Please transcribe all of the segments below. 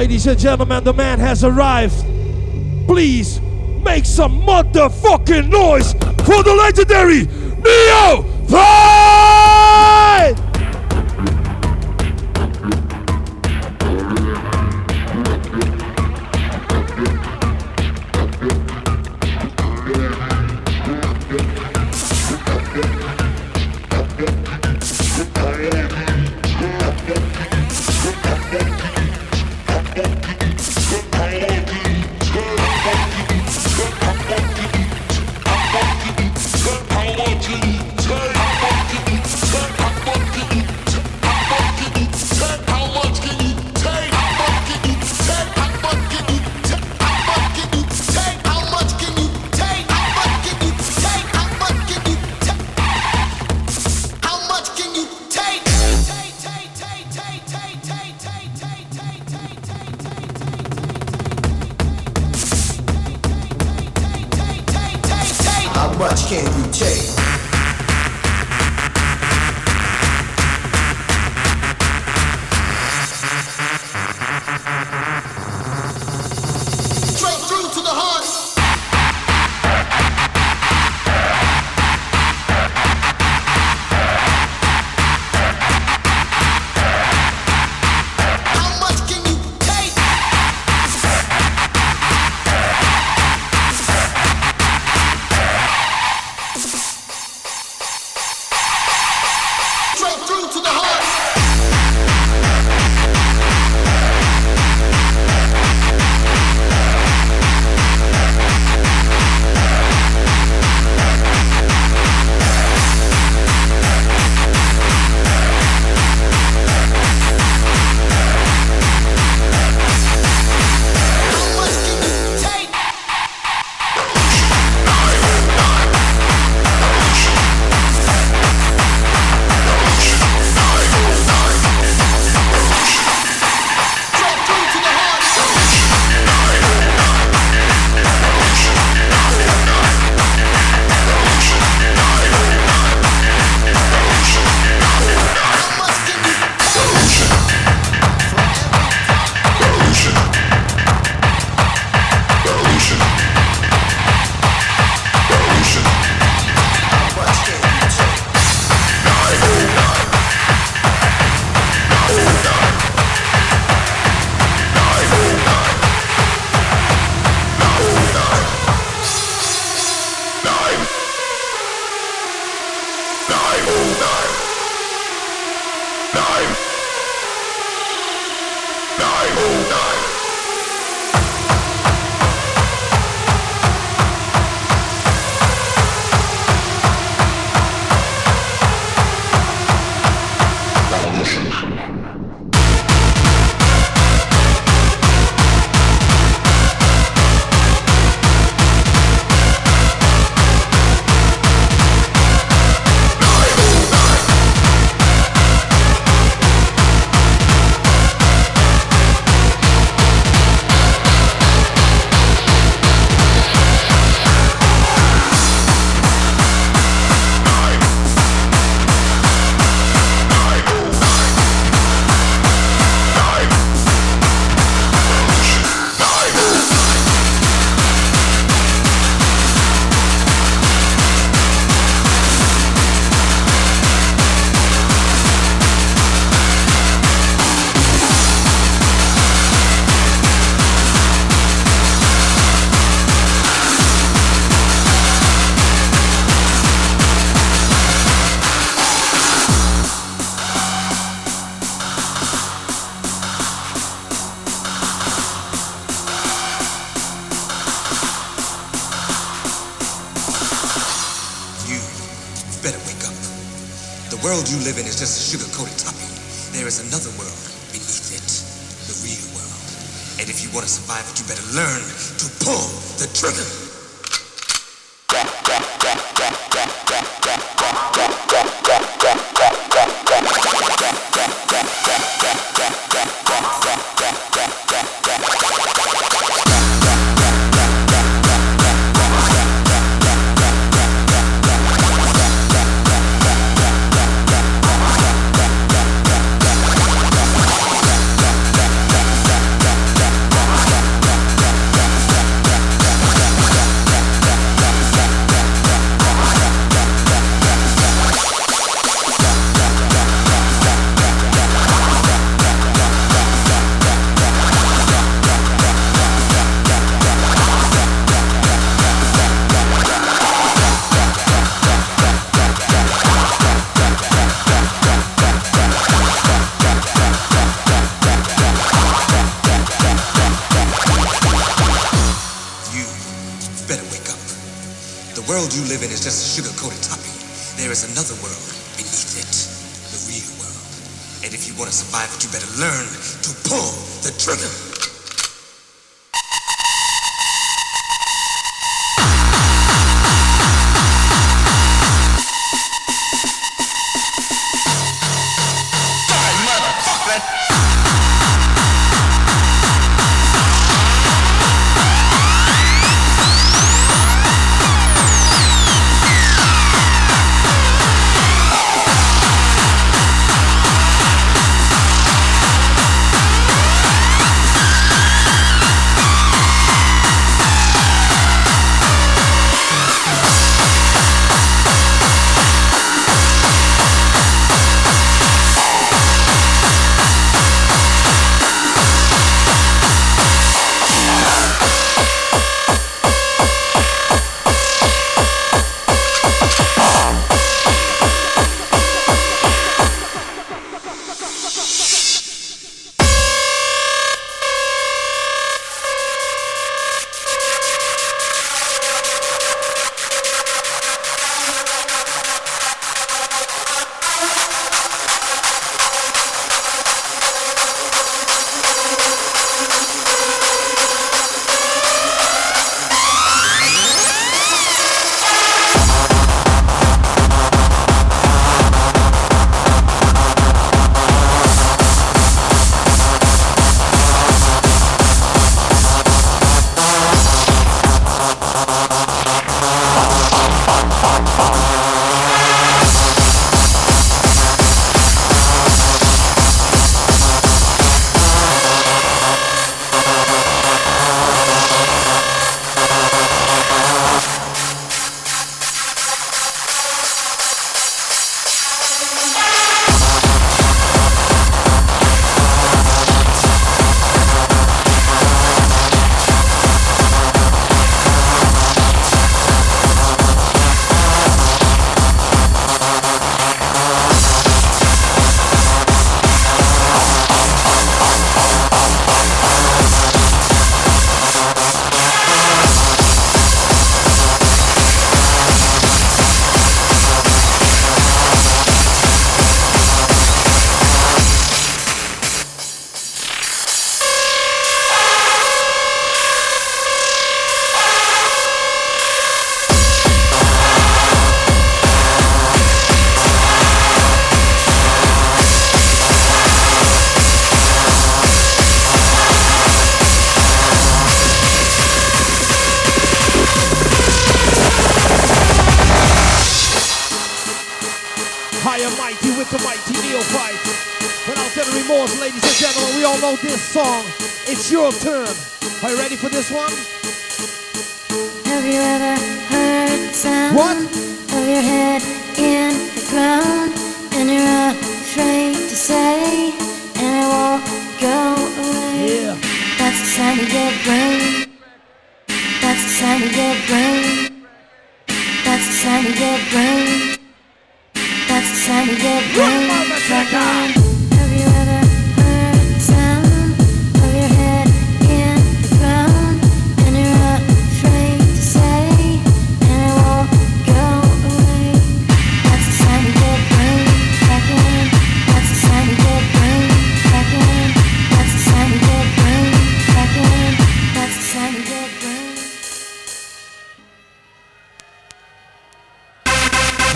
Ladies and gentlemen, the man has arrived. Please make some motherfucking noise for the legendary Neo much can you take? And if you want to survive it, you better learn to pull the trigger.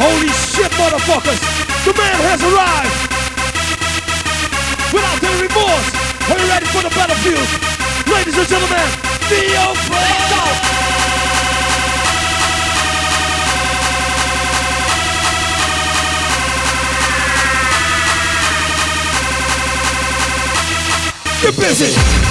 Holy shit, motherfuckers! The man has arrived! Without any remorse, are you ready for the battlefield? Ladies and gentlemen, Theo Blacked Get busy!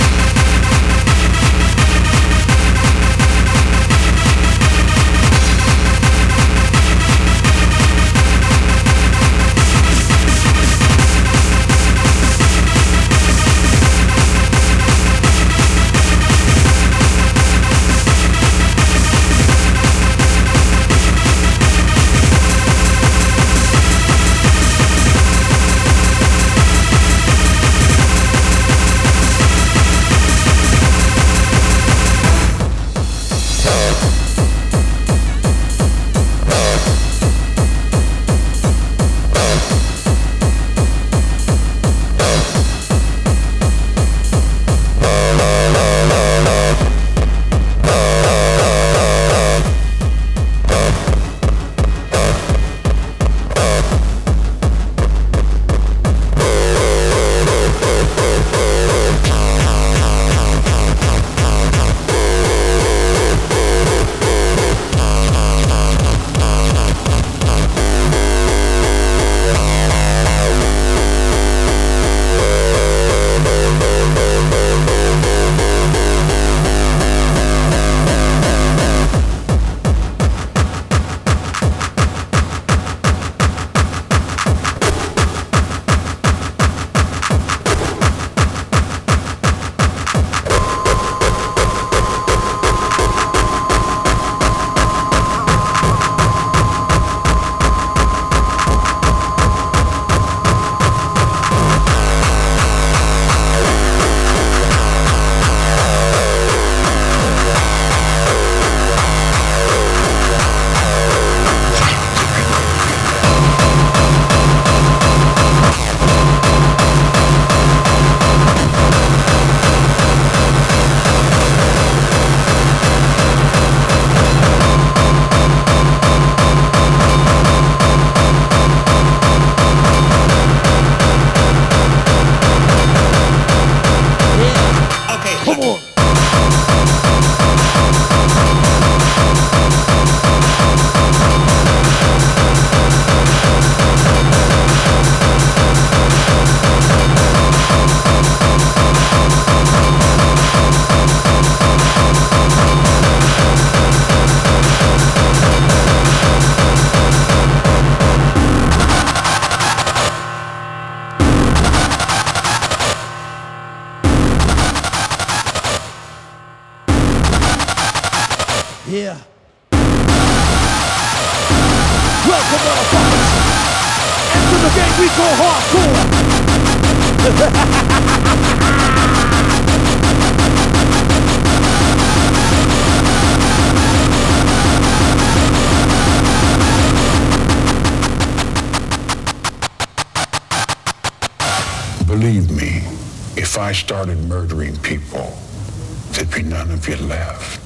I started murdering people, there'd be none of you left.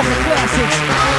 cosas que haces.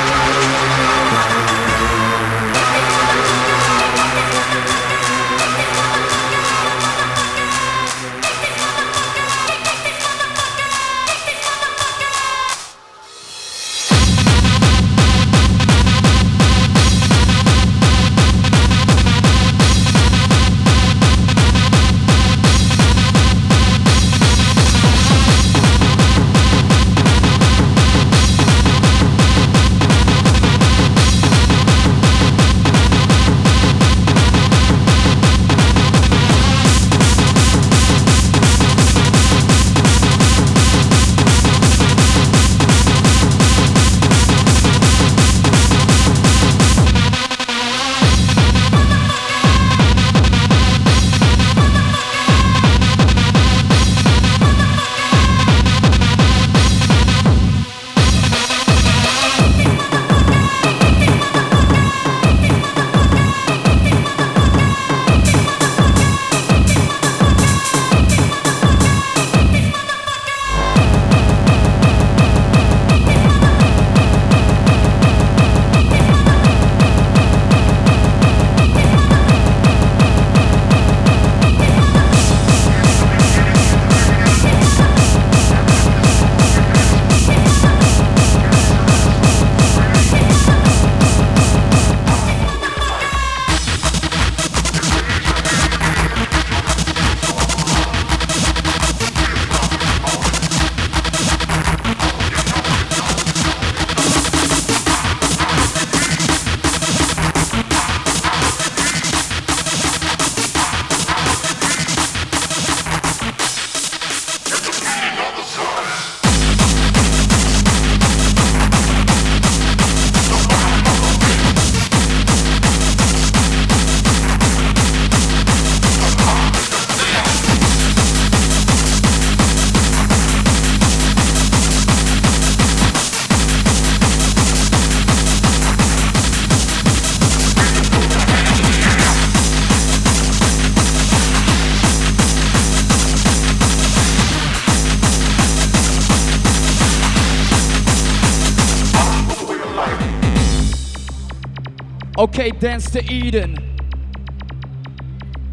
Dance to Eden.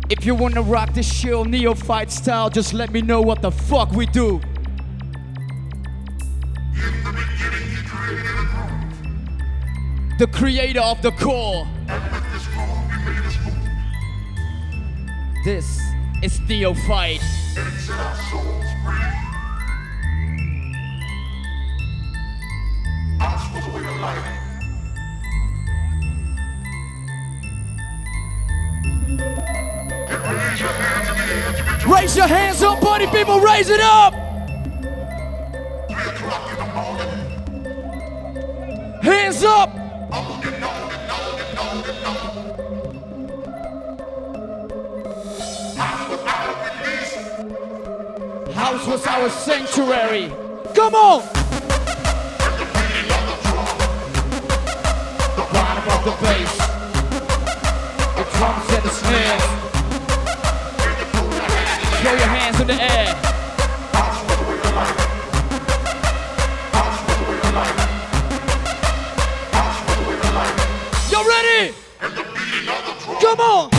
If you wanna rock this chill neophyte style, just let me know what the fuck we do. The creator of the core. This is Neophyte. Raise it up! Hands up! House was our sanctuary. Come on! The bass, the drums and the snares. Throw your hands in the air. Come on!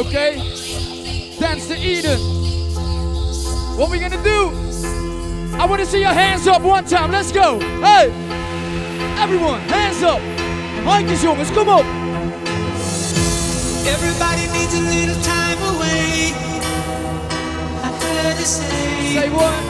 okay? Dance to Eden. What we gonna do? I wanna see your hands up one time. Let's go. Hey, everyone, hands up. Mike is yours. Come on. Everybody needs a little time away. I heard you say. Say what?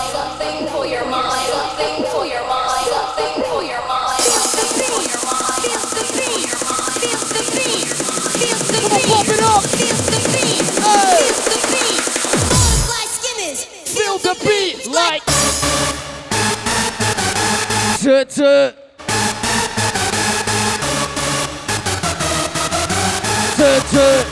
feel the beat like. Tutu. Tutu.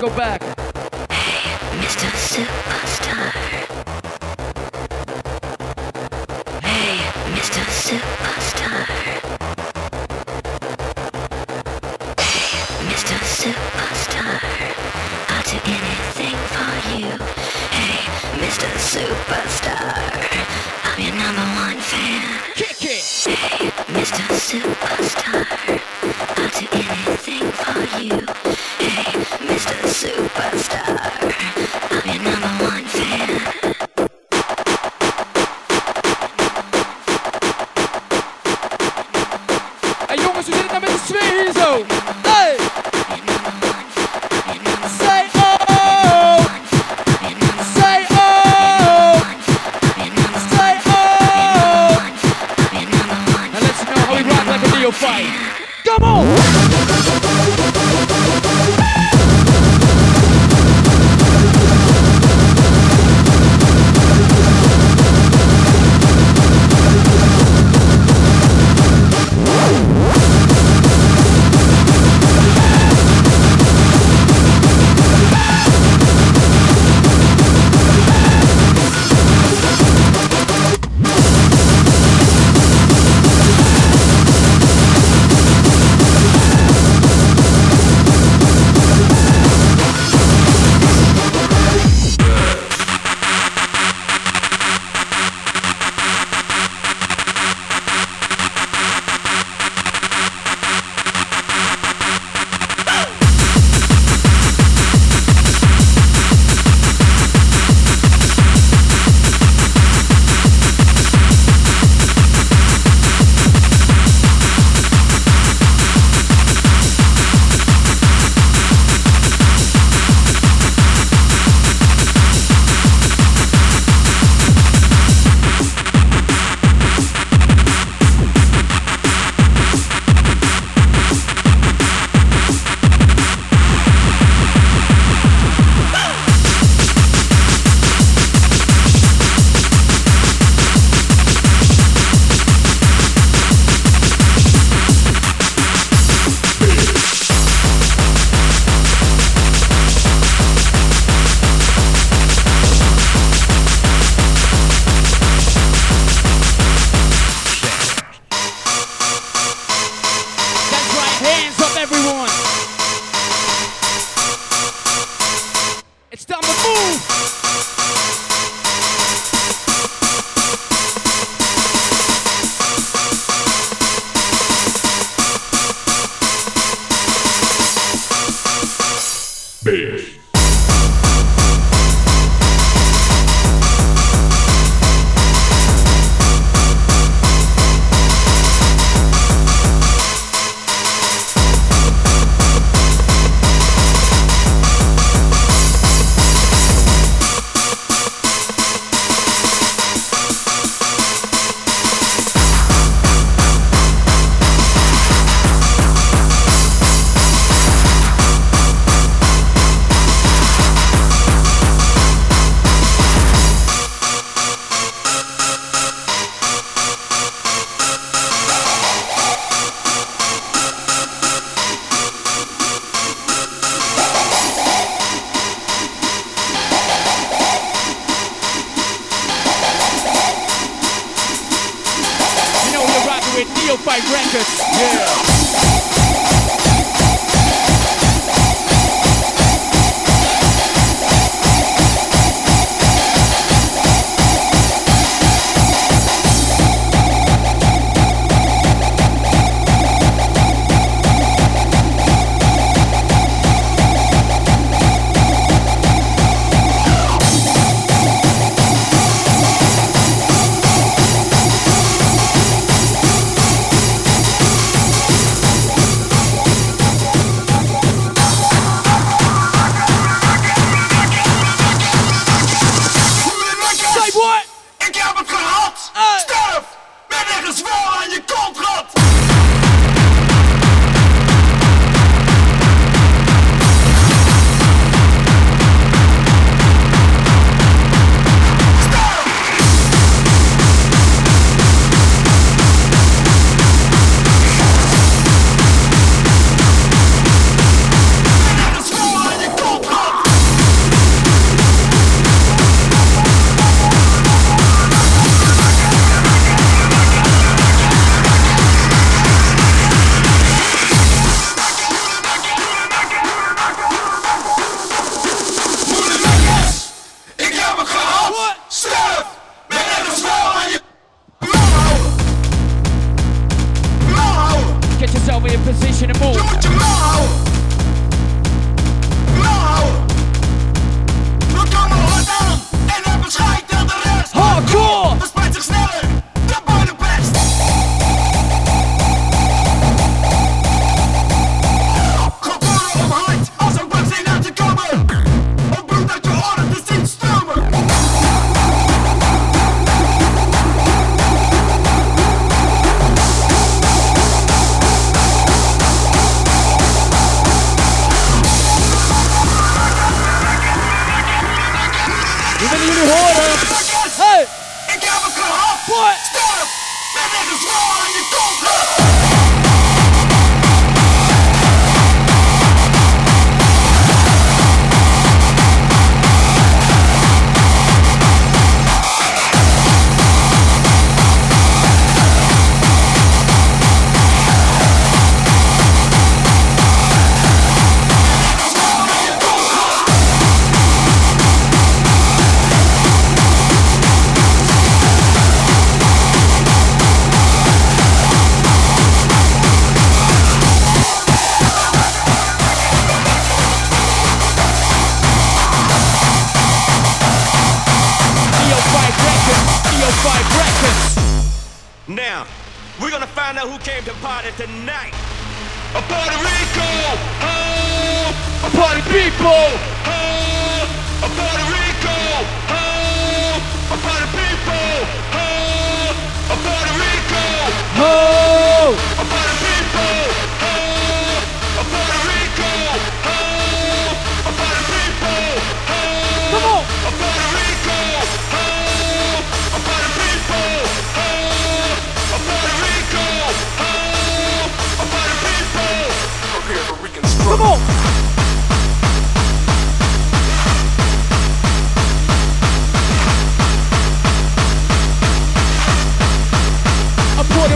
Go back.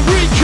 Rico.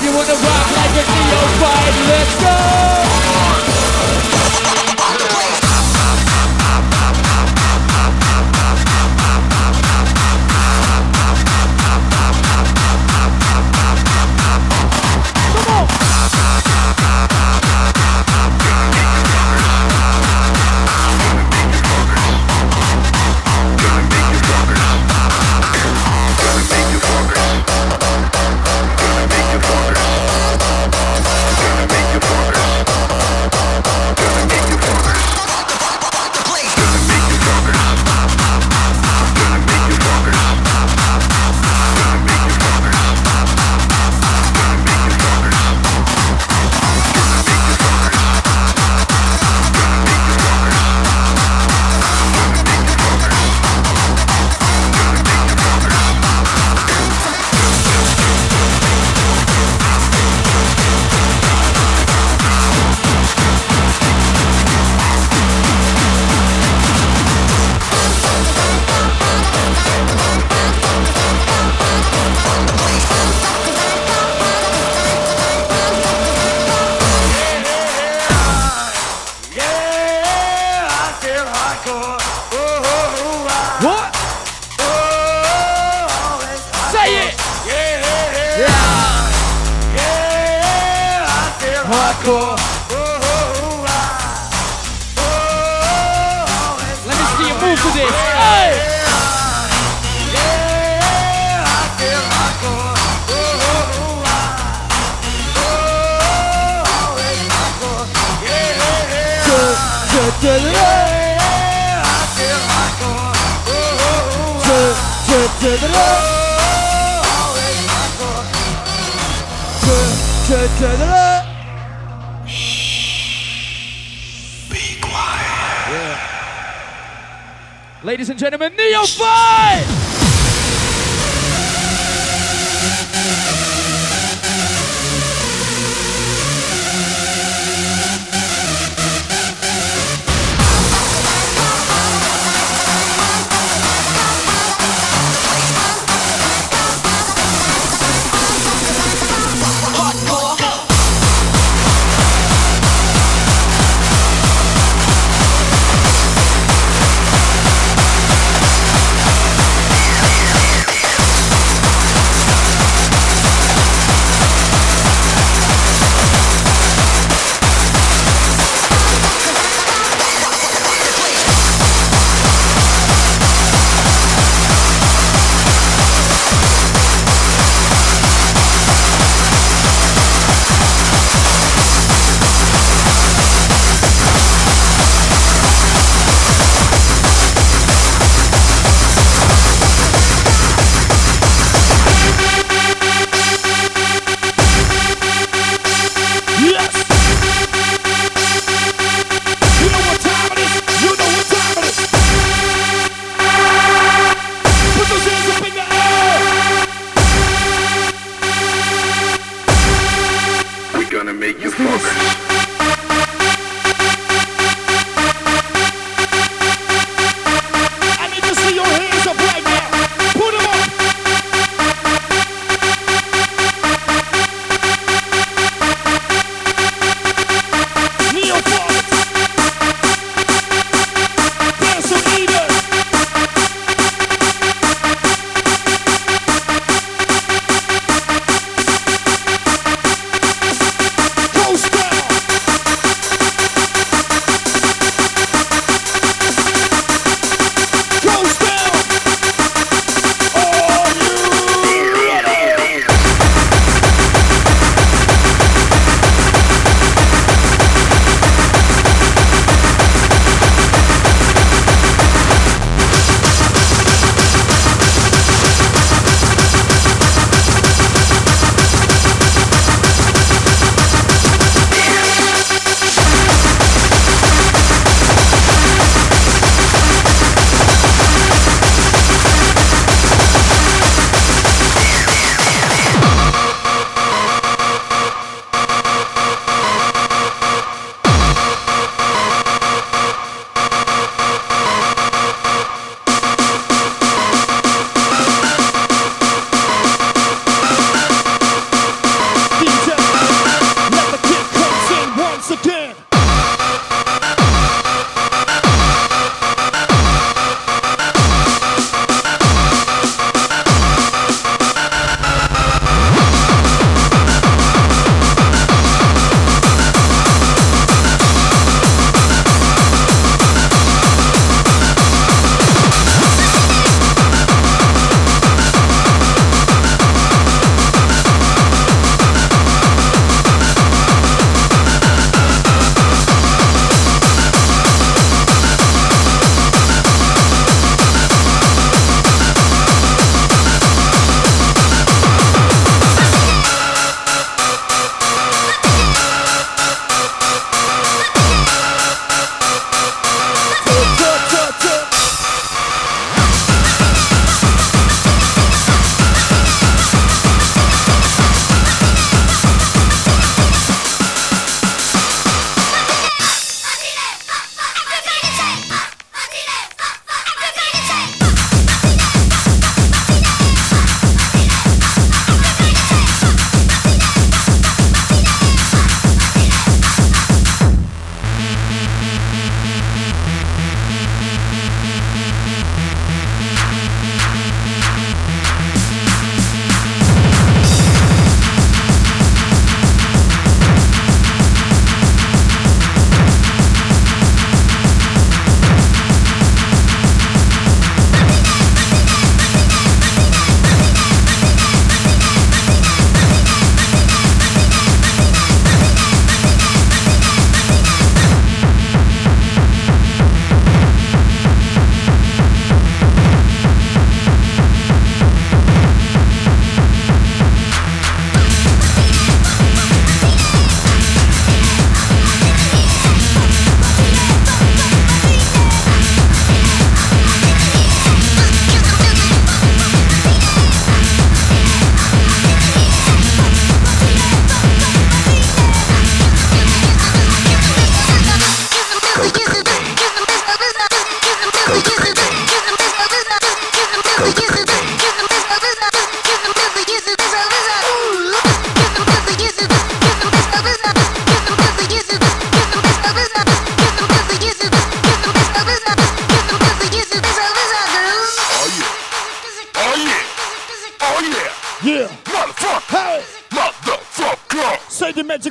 You wanna rock like a CO5, let's go!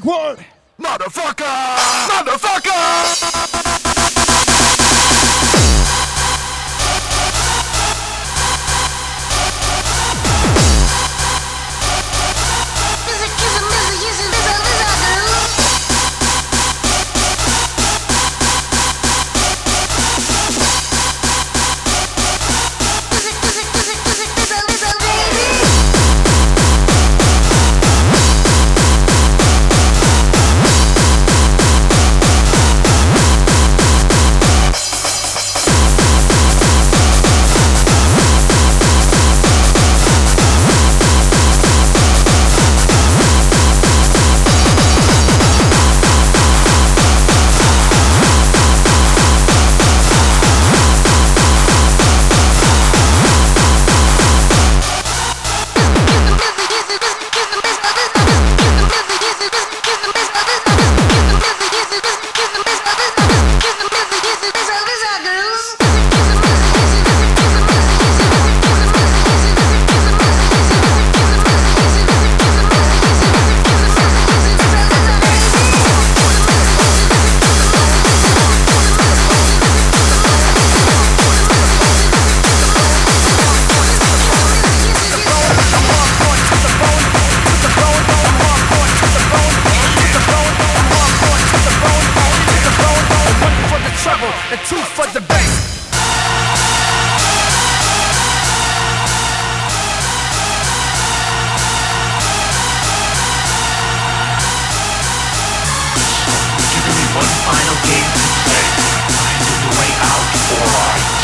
Word. Motherfucker. Motherfucker.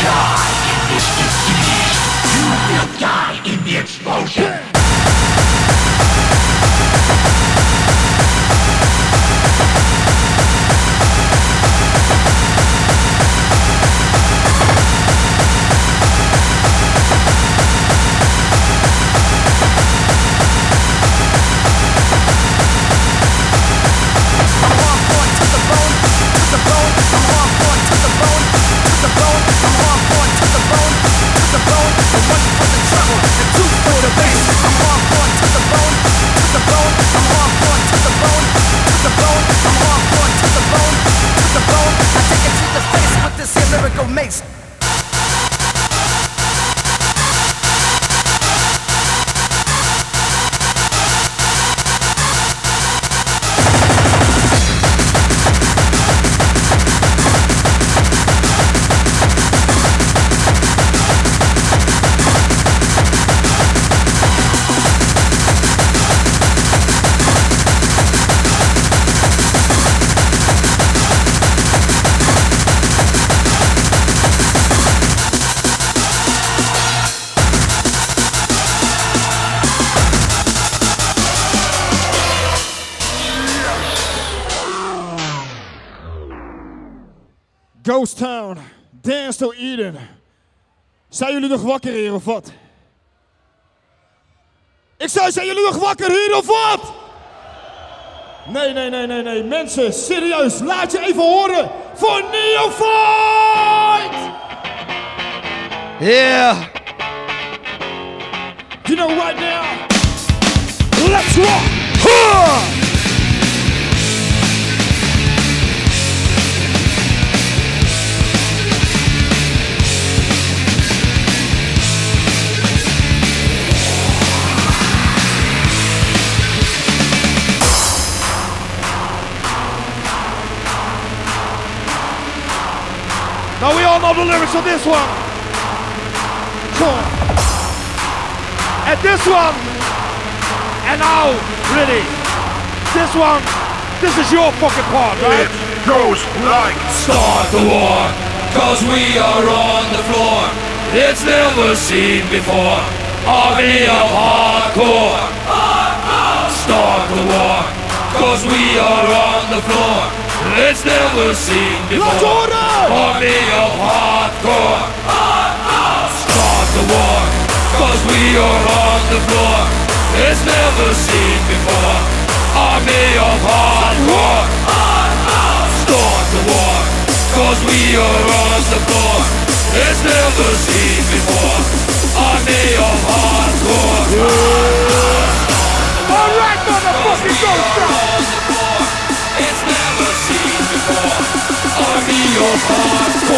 I Eden. Zijn jullie nog wakker hier of wat? Ik zei, zijn jullie nog wakker hier of wat? Nee, nee, nee, nee, nee. Mensen, serieus, laat je even horen voor Neophyte! Yeah. You know right now, let's rock! Huh! Now we all know the lyrics of this one. Come. And this one. And now, really, this one, this is your fucking part, right? It goes like Start the war, cause we are on the floor. It's never seen before. Army of hardcore. Start the war, cause we are on the floor it's never seen before. Army of hardcore, start the war, cause we are on the floor. It's never seen before. Army of hardcore, start the war, cause we are on the floor. It's never seen before. Army of hardcore. All right, motherfucking go, heart, on your heart.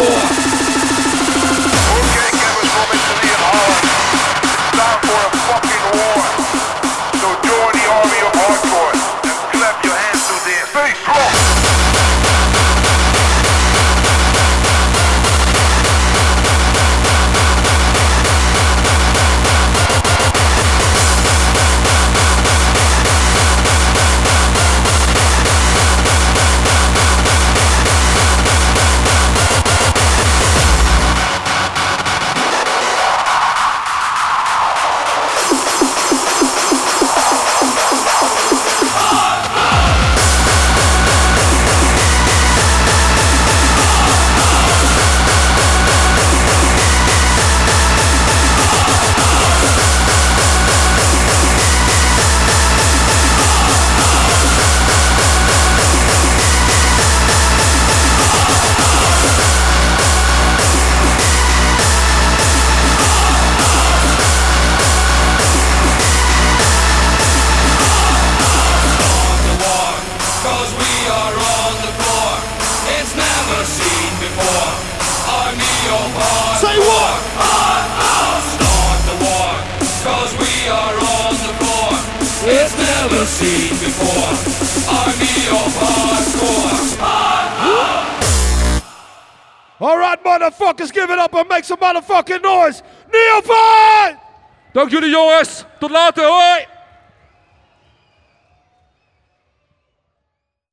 some motherfucking noise. Neophyte! Dank jullie jongens. Tot later. Hoi!